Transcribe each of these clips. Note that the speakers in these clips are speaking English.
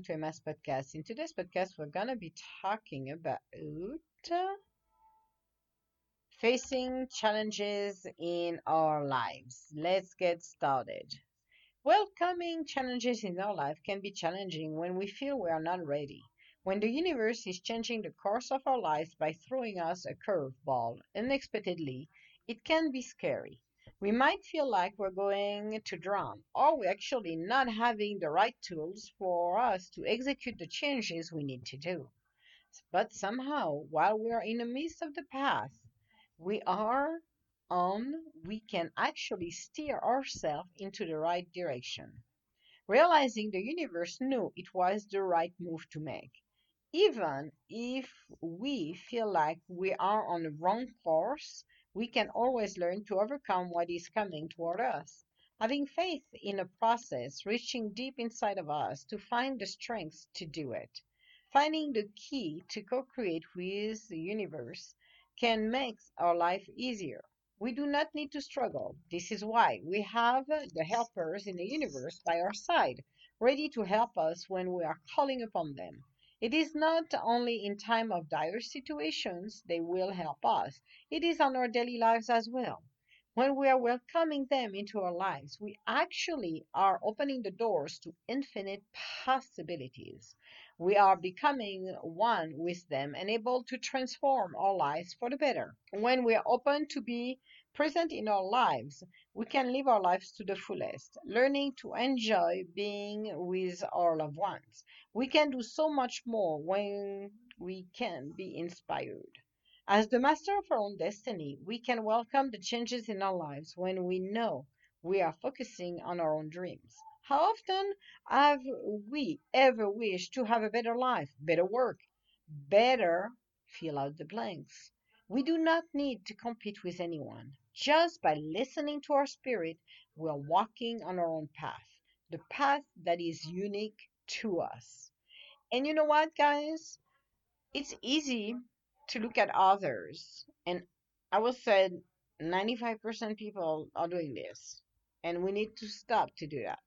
welcome to MS Podcast. In today's podcast, we're going to be talking about facing challenges in our lives. Let's get started. Welcoming challenges in our life can be challenging when we feel we are not ready. When the universe is changing the course of our lives by throwing us a curveball unexpectedly, it can be scary. We might feel like we're going to drown, or we're actually not having the right tools for us to execute the changes we need to do. But somehow, while we're in the midst of the path we are on, we can actually steer ourselves into the right direction. Realizing the universe knew it was the right move to make. Even if we feel like we are on the wrong course, we can always learn to overcome what is coming toward us. Having faith in a process reaching deep inside of us to find the strength to do it. Finding the key to co create with the universe can make our life easier. We do not need to struggle. This is why we have the helpers in the universe by our side, ready to help us when we are calling upon them. It is not only in time of dire situations they will help us, it is on our daily lives as well. When we are welcoming them into our lives, we actually are opening the doors to infinite possibilities. We are becoming one with them and able to transform our lives for the better. When we are open to be present in our lives, we can live our lives to the fullest, learning to enjoy being with our loved ones. We can do so much more when we can be inspired. As the master of our own destiny, we can welcome the changes in our lives when we know we are focusing on our own dreams. How often have we ever wished to have a better life, better work, better fill out the blanks? We do not need to compete with anyone. Just by listening to our spirit, we're walking on our own path, the path that is unique to us. And you know what, guys? It's easy to look at others, and I will say 95% people are doing this, and we need to stop to do that.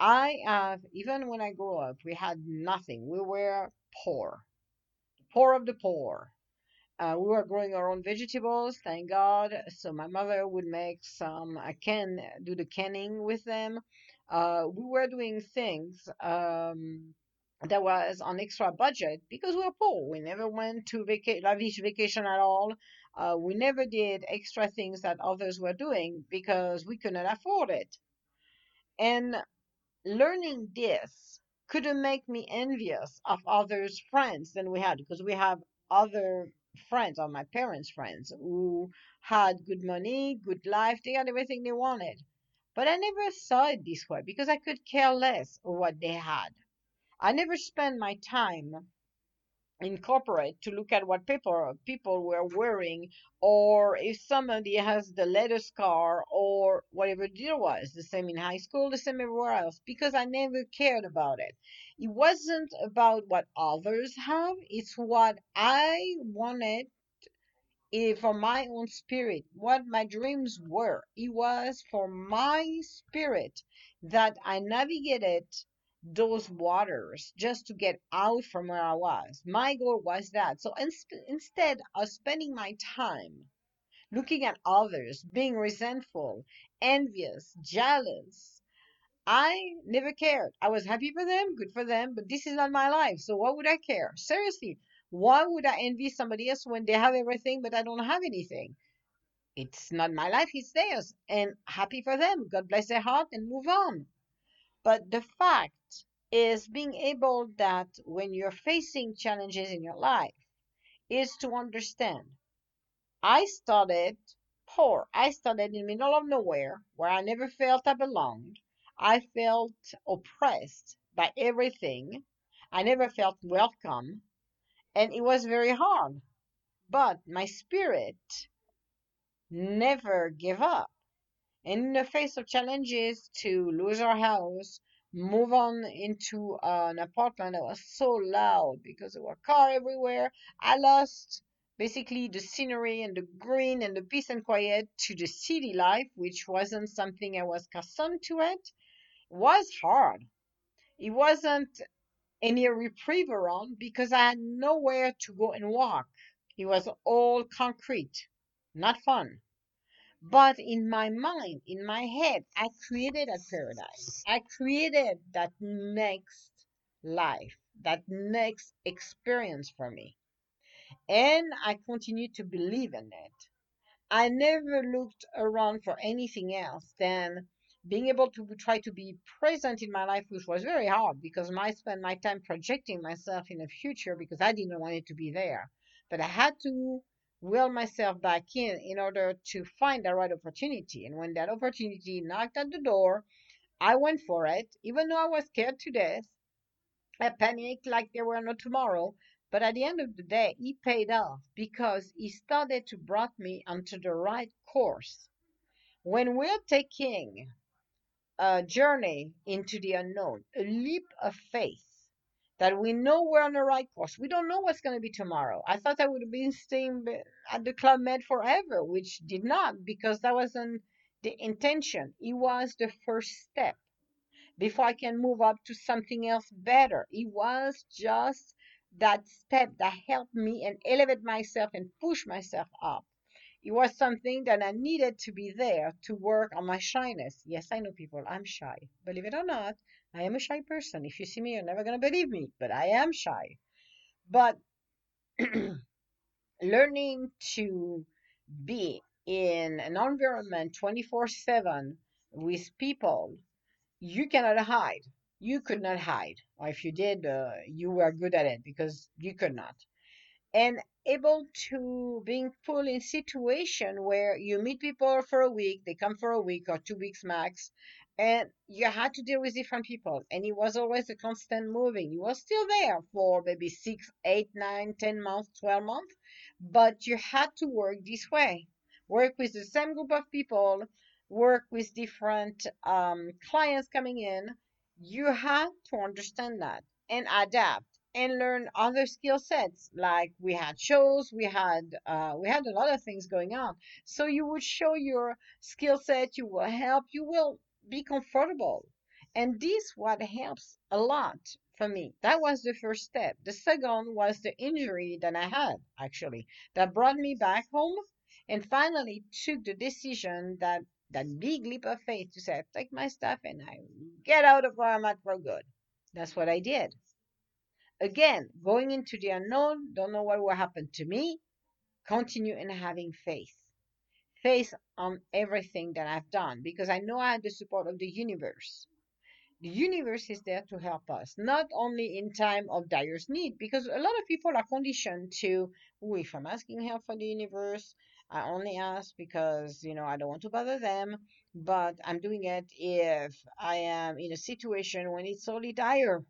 I have, even when I grew up, we had nothing. We were poor, poor of the poor. Uh, we were growing our own vegetables, thank God. So my mother would make some, I can do the canning with them. Uh, we were doing things um, that was on extra budget because we were poor. We never went to vaca- lavish vacation at all. Uh, we never did extra things that others were doing because we couldn't afford it. And learning this couldn't make me envious of others' friends than we had because we have other friends or my parents' friends who had good money, good life, they had everything they wanted. But I never saw it this way because I could care less what they had. I never spent my time in corporate to look at what people people were wearing or if somebody has the latest car or whatever the deal was the same in high school the same everywhere else because i never cared about it. It wasn't about what others have it's what i wanted eh, for my own spirit what my dreams were. It was for my spirit that i navigated those waters just to get out from where I was. My goal was that. So instead of spending my time looking at others, being resentful, envious, jealous, I never cared. I was happy for them, good for them, but this is not my life. So why would I care? Seriously, why would I envy somebody else when they have everything but I don't have anything? It's not my life, it's theirs. And happy for them. God bless their heart and move on. But the fact is being able that when you're facing challenges in your life is to understand. I started poor. I started in the middle of nowhere where I never felt I belonged. I felt oppressed by everything. I never felt welcome. And it was very hard. But my spirit never gave up in the face of challenges to lose our house, move on into an apartment that was so loud because there were cars everywhere. I lost basically the scenery and the green and the peace and quiet to the city life, which wasn't something I was accustomed to it. it was hard. It wasn't any reprieve around because I had nowhere to go and walk. It was all concrete, not fun. But in my mind, in my head, I created a paradise. I created that next life, that next experience for me. And I continue to believe in it. I never looked around for anything else than being able to try to be present in my life, which was very hard because I spent my time projecting myself in the future because I didn't want it to be there. But I had to will myself back in in order to find the right opportunity. And when that opportunity knocked at the door, I went for it, even though I was scared to death. I panicked like there were no tomorrow. But at the end of the day, it paid off because it started to brought me onto the right course. When we're taking a journey into the unknown, a leap of faith, that we know we're on the right course. We don't know what's going to be tomorrow. I thought I would have been staying at the Club Med forever, which did not because that wasn't the intention. It was the first step before I can move up to something else better. It was just that step that helped me and elevate myself and push myself up. It was something that I needed to be there to work on my shyness. Yes, I know people, I'm shy. Believe it or not, I am a shy person. If you see me, you're never going to believe me, but I am shy. But learning to be in an environment 24 7 with people, you cannot hide. You could not hide. Or if you did, uh, you were good at it because you could not. And able to being put in situation where you meet people for a week, they come for a week or two weeks max, and you had to deal with different people and it was always a constant moving. You were still there for maybe six eight nine ten months 12 months but you had to work this way. Work with the same group of people work with different um, clients coming in. You had to understand that and adapt and learn other skill sets like we had shows we had uh, we had a lot of things going on so you would show your skill set you will help you will be comfortable. And this what helps a lot for me. That was the first step. The second was the injury that I had actually that brought me back home and finally took the decision that that big leap of faith to say, take my stuff and I get out of where I'm at for good. That's what I did. Again, going into the unknown, don't know what will happen to me, continue in having faith Faith on everything that I've done because I know I had the support of the universe. The universe is there to help us, not only in time of direst need, because a lot of people are conditioned to, oh, if I'm asking help from the universe, I only ask because, you know, I don't want to bother them, but I'm doing it if I am in a situation when it's only dire.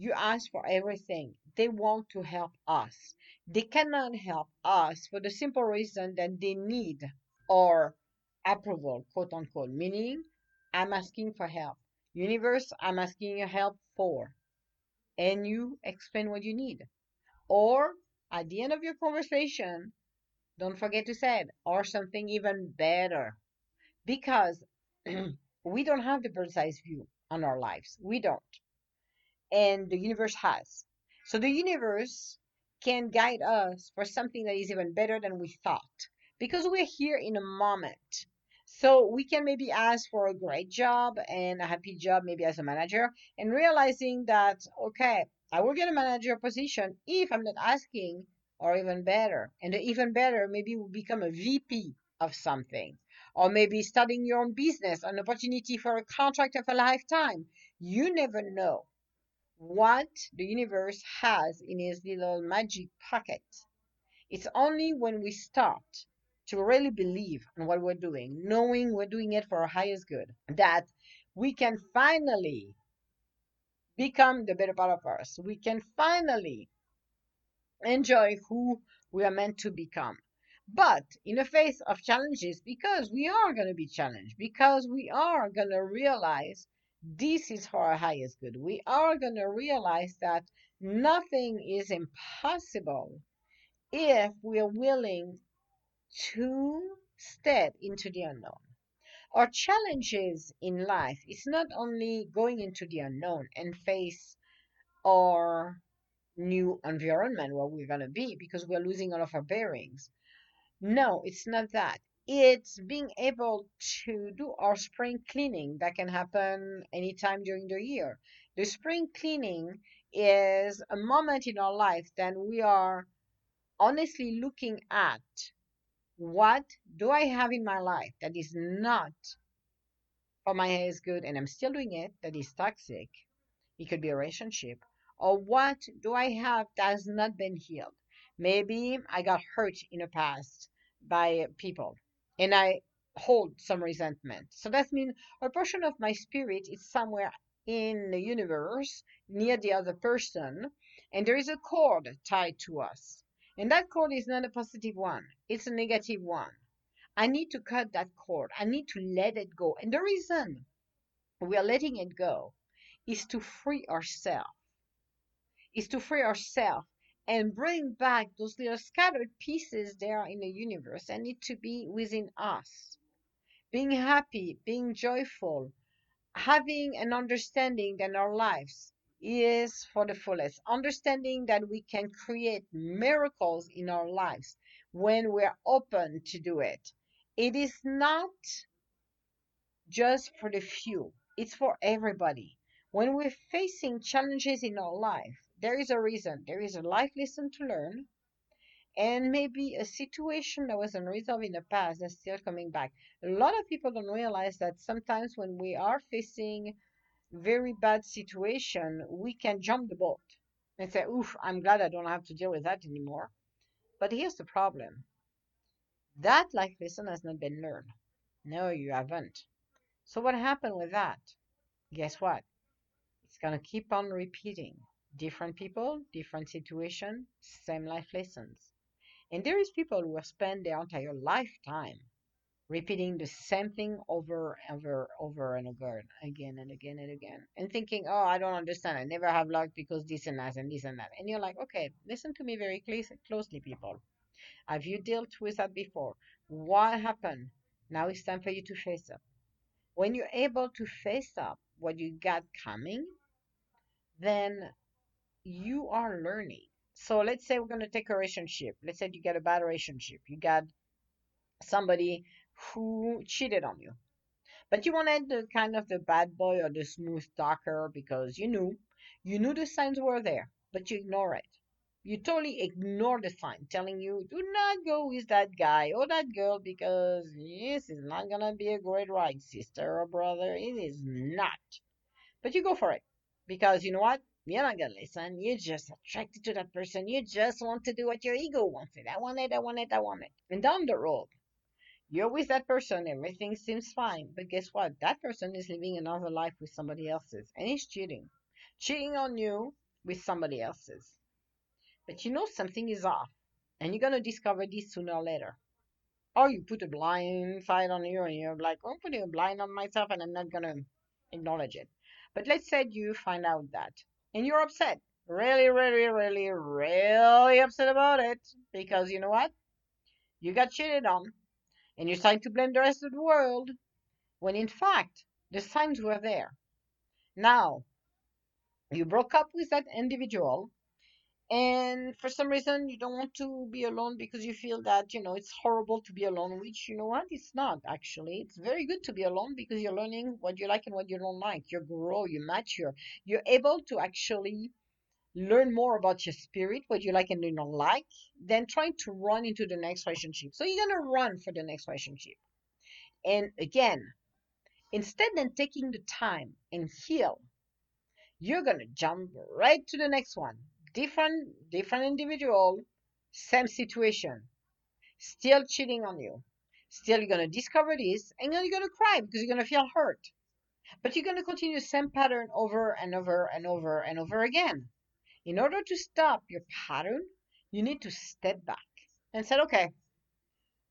You ask for everything. They want to help us. They cannot help us for the simple reason that they need our approval, quote unquote, meaning I'm asking for help. Universe, I'm asking your help for. And you explain what you need. Or at the end of your conversation, don't forget to say it, or something even better. Because we don't have the bird's view on our lives. We don't. And the universe has. So the universe can guide us for something that is even better than we thought because we're here in a moment. So we can maybe ask for a great job and a happy job, maybe as a manager, and realizing that, okay, I will get a manager position if I'm not asking, or even better. And even better, maybe will become a VP of something, or maybe starting your own business, an opportunity for a contract of a lifetime. You never know what the universe has in its little magic pocket. It's only when we start to really believe in what we're doing, knowing we're doing it for our highest good, that we can finally become the better part of us. We can finally enjoy who we are meant to become. But in the face of challenges, because we are going to be challenged, because we are going to realize this is our highest good, we are going to realize that nothing is impossible if we are willing to step into the unknown. Our challenges in life is not only going into the unknown and face our new environment where we're going to be because we're losing all of our bearings. No, it's not that. It's being able to do our spring cleaning that can happen anytime during the year. The spring cleaning is a moment in our life that we are honestly looking at what do I have in my life that is not for my hair is good and I'm still doing it, that is toxic. It could be a relationship. Or what do I have that has not been healed? Maybe I got hurt in the past by people and I hold some resentment. So that means a portion of my spirit is somewhere in the universe near the other person and there is a cord tied to us. And that cord is not a positive one, it's a negative one. I need to cut that cord. I need to let it go. And the reason we are letting it go is to free ourselves. Is to free ourselves and bring back those little scattered pieces there in the universe and need to be within us. Being happy, being joyful, having an understanding that our lives is for the fullest. Understanding that we can create miracles in our lives when we're open to do it. It is not just for the few, it's for everybody. When we're facing challenges in our life, there is a reason, there is a life lesson to learn, and maybe a situation that was unresolved in the past that's still coming back. A lot of people don't realize that sometimes when we are facing very bad situation, we can jump the boat and say, oof, I'm glad I don't have to deal with that anymore. But here's the problem. That life lesson has not been learned. No, you haven't. So what happened with that? Guess what? It's going to keep on repeating. Different people, different situation, same life lessons. And there is people who have spent their entire lifetime repeating the same thing over and over, over and over again and again and again, and thinking, oh, I don't understand. I never have luck because this and that and this and that. And you're like, okay, listen to me very closely, people. Have you dealt with that before? What happened? Now it's time for you to face up. When you're able to face up what you got coming, then you are learning. So let's say we're going to take a relationship. Let's say you get a bad relationship. You got somebody who cheated on you. But you wanted the kind of the bad boy or the smooth talker because you knew, you knew the signs were there, but you ignore it. You totally ignore the sign telling you do not go with that guy or that girl because this is not gonna be a great ride, sister or brother. It is not. But you go for it because you know what? You're not gonna listen. You're just attracted to that person. You just want to do what your ego wants it. I want it, I want it, I want it. And down the road, you're with that person, everything seems fine. But guess what? That person is living another life with somebody else's. And he's cheating. Cheating on you with somebody else's. But you know something is off. And you're to discover this sooner or later. Or you put a blind side on you and you're like, I'm putting a blind on myself and I'm not to acknowledge it. But let's say you find out that. And you're upset. Really, really, really, really upset about it. Because you know what? You got cheated on and you're starting to blame the rest of the world when in fact the signs were there. Now, you broke up with that individual and for some reason you don't want to be alone because you feel that you know it's horrible to be alone which you know what it's not actually it's very good to be alone because you're learning what you like and what you don't like you grow you mature you're able to actually learn more about your spirit, what you like and you do not like, than trying to run into the next relationship. So you're going to run for the next relationship. And again, instead than taking the time and heal, you're going to jump right to the next one. Different, different individual, same situation, still cheating on you. Still, you're going to discover this and you're going to cry because you're going to feel hurt. But you're going to continue the same pattern over and over and over and over again. In order to stop your pattern, you need to step back and say, okay,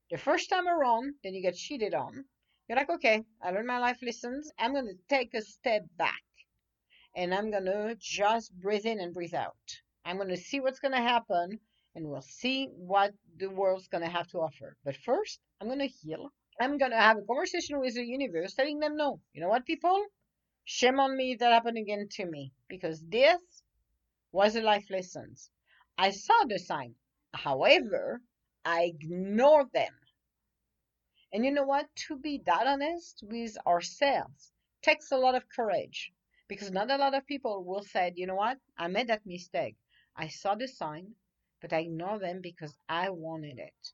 the first time around, then you get cheated on. You're like, okay, I learned my life lessons. I'm going to take a step back and I'm going to just breathe in and breathe out. I'm going to see what's going to happen and we'll see what the world's going to have to offer. But first, I'm going to heal. I'm going to have a conversation with the universe telling them, no, you know what, people? Shame on me if that happened again to me because this was a life lesson. I saw the sign. However, I ignored them. And you know what? To be that honest with ourselves takes a lot of courage because not a lot of people will say, you know what? I made that mistake. I saw the sign, but I ignored them because I wanted it.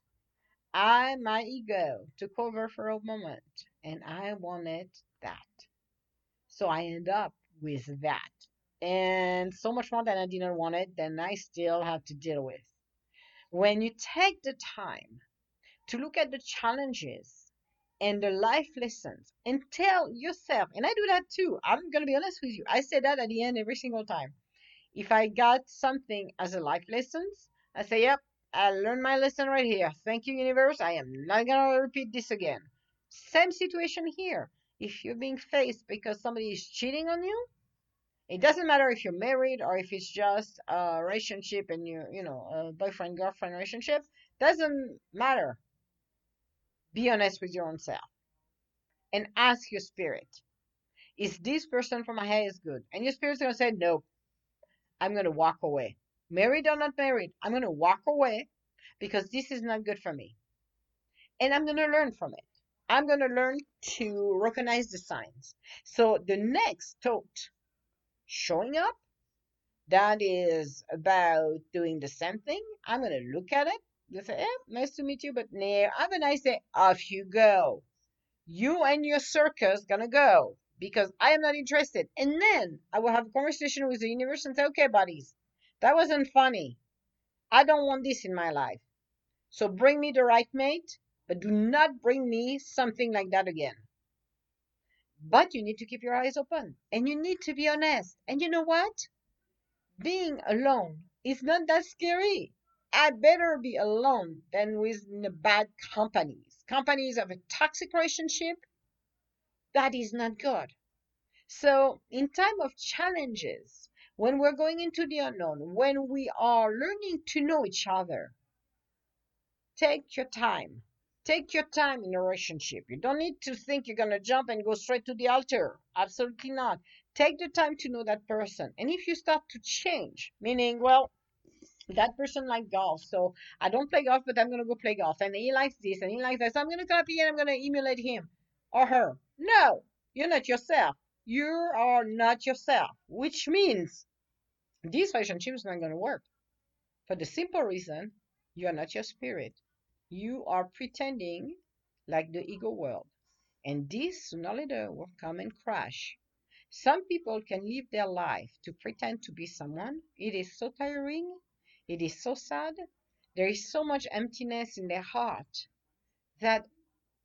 I, my ego, took over for a moment and I wanted that. So I end up with that. And so much more than I didn't want it, then I still have to deal with. When you take the time to look at the challenges and the life lessons and tell yourself, and I do that too. I'm going to be honest with you. I say that at the end every single time. If I got something as a life lessons, I say, yep, I learned my lesson right here. Thank you, universe. I am not to repeat this again. Same situation here. If you're being faced because somebody is cheating on you, it doesn't matter if you're married or if it's just a relationship and you you know a boyfriend girlfriend relationship doesn't matter be honest with your own self and ask your spirit is this person from my head is good and your spirit's to say no i'm going to walk away married or not married i'm going to walk away because this is not good for me and i'm going to learn from it i'm going to learn to recognize the signs so the next thought showing up that is about doing the same thing. I'm going to look at it. They say, eh, nice to meet you, but no, have a nice day. Off you go. You and your circus gonna go because I am not interested. And then I will have a conversation with the universe and say, okay, buddies, that wasn't funny. I don't want this in my life. So bring me the right mate, but do not bring me something like that again. But you need to keep your eyes open and you need to be honest. And you know what? Being alone is not that scary. I'd better be alone than with bad companies. Companies of a toxic relationship, that is not good. So, in time of challenges, when we're going into the unknown, when we are learning to know each other, take your time Take your time in a relationship. You don't need to think you're going to jump and go straight to the altar. Absolutely not. Take the time to know that person. And if you start to change, meaning, well, that person likes golf, so I don't play golf, but I'm going to go play golf. And he likes this and he likes that. So I'm going to copy and I'm going to emulate him or her. No, you're not yourself. You are not yourself, which means this relationship is not going to work. For the simple reason, you are not your spirit you are pretending like the ego world. And this sooner or later will come and crash. Some people can live their life to pretend to be someone. It is so tiring. It is so sad. There is so much emptiness in their heart that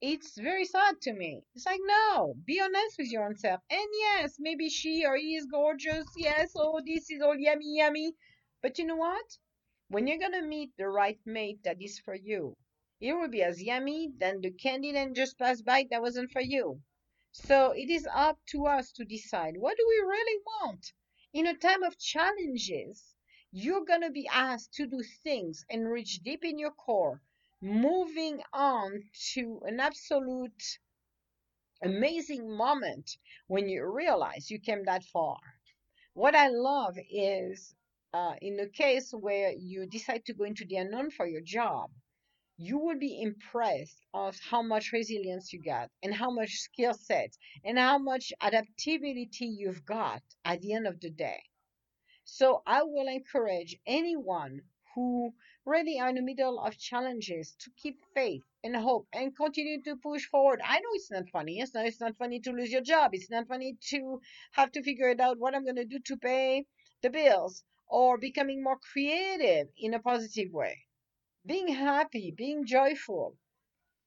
it's very sad to me. It's like, no, be honest with your own self. And yes, maybe she or he is gorgeous. Yes, oh, this is all yummy, yummy. But you know what? When you're going to meet the right mate that is for you, it will be as yummy than the candy that just passed by that wasn't for you. So it is up to us to decide what do we really want. In a time of challenges, you're going to be asked to do things and reach deep in your core, moving on to an absolute amazing moment when you realize you came that far. What I love is uh, in the case where you decide to go into the unknown for your job, you will be impressed of how much resilience you got and how much skill set and how much adaptability you've got at the end of the day. So I will encourage anyone who really are uh, in the middle of challenges to keep faith and hope and continue to push forward. I know it's not funny. It's not, it's not funny to lose your job. It's not funny to have to figure it out what I'm going to do to pay the bills or becoming more creative in a positive way being happy, being joyful.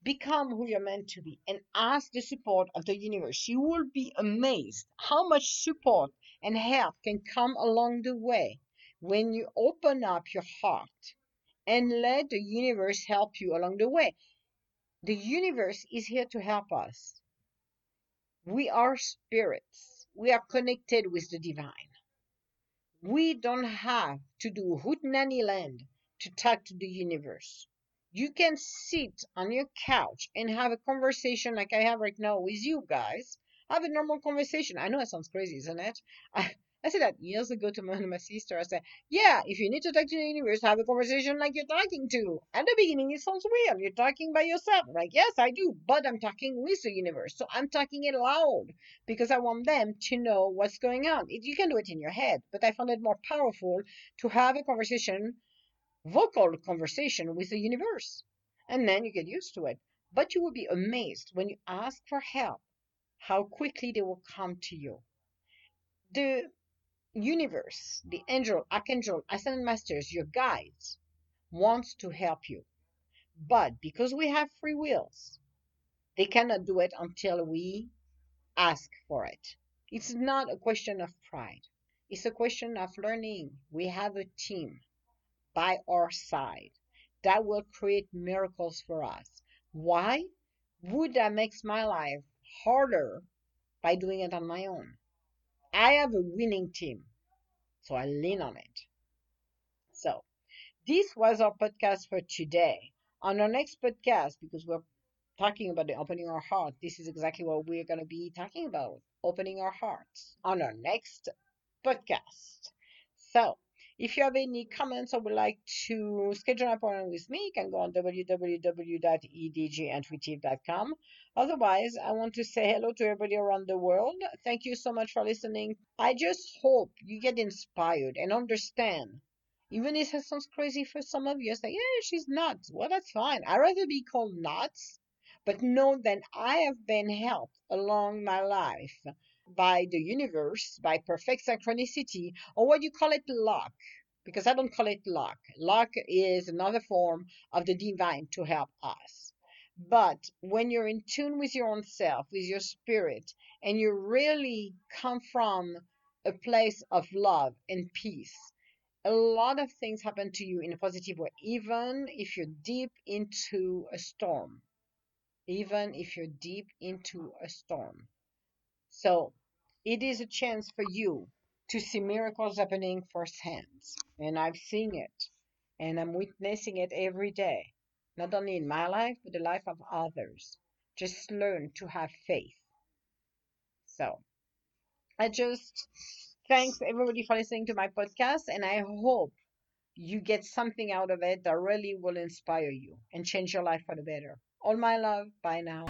Become who you're meant to be and ask the support of the universe. You will be amazed how much support and help can come along the way when you open up your heart and let the universe help you along the way. The universe is here to help us. We are spirits. We are connected with the divine. We don't have to do Hootenanny land to talk to the universe. You can sit on your couch and have a conversation like I have right now with you guys. Have a normal conversation. I know it sounds crazy, isn't it? said that years ago to my, my sister. I said, Yeah, if you need to talk to the universe, have a conversation like you're talking to. At the beginning, it sounds weird. You're talking by yourself. Like, yes, I do, but I'm talking with the universe. So I'm talking it loud because I want them to know what's going on. It, you can do it in your head, but I found it more powerful to have a conversation, vocal conversation with the universe. And then you get used to it. But you will be amazed when you ask for help how quickly they will come to you. The universe, the mm. angel, archangel, ascended masters, your guides, wants to help you. But because we have free wills, they cannot do it until we ask for it. It's not a question of pride. It's a question of learning. We have a team by our side that will create miracles for us. Why? Would that makes my life harder by doing it on my own? I have a winning team, so I lean on it. So, this was our podcast for today. On our next podcast, because we're talking about the opening our heart, this is exactly what we're going to be talking about opening our hearts on our next podcast. So, if you have any comments or would like to schedule an appointment with me, you can go on www.edgintuitive.com. Otherwise, I want to say hello to everybody around the world. Thank you so much for listening. I just hope you get inspired and understand. Even if it sounds crazy for some of you, say, yeah, she's nuts. Well, that's fine. I'd rather be called nuts, but know that I have been helped along my life by the universe, by perfect synchronicity, or what you call it luck, because I don't call it luck. Luck is another form of the divine to help us. But when you're in tune with your own self, with your spirit, and you really come from a place of love and peace, a lot of things happen to you in a positive way, even if you're deep into a storm. Even if you're deep into a storm. So it is a chance for you to see miracles happening firsthand. And I've seen it. And I'm witnessing it every day. Not only in my life, but the life of others. Just learn to have faith. So I just thanks everybody for listening to my podcast and I hope you get something out of it that really will inspire you and change your life for the better. All my love. Bye now.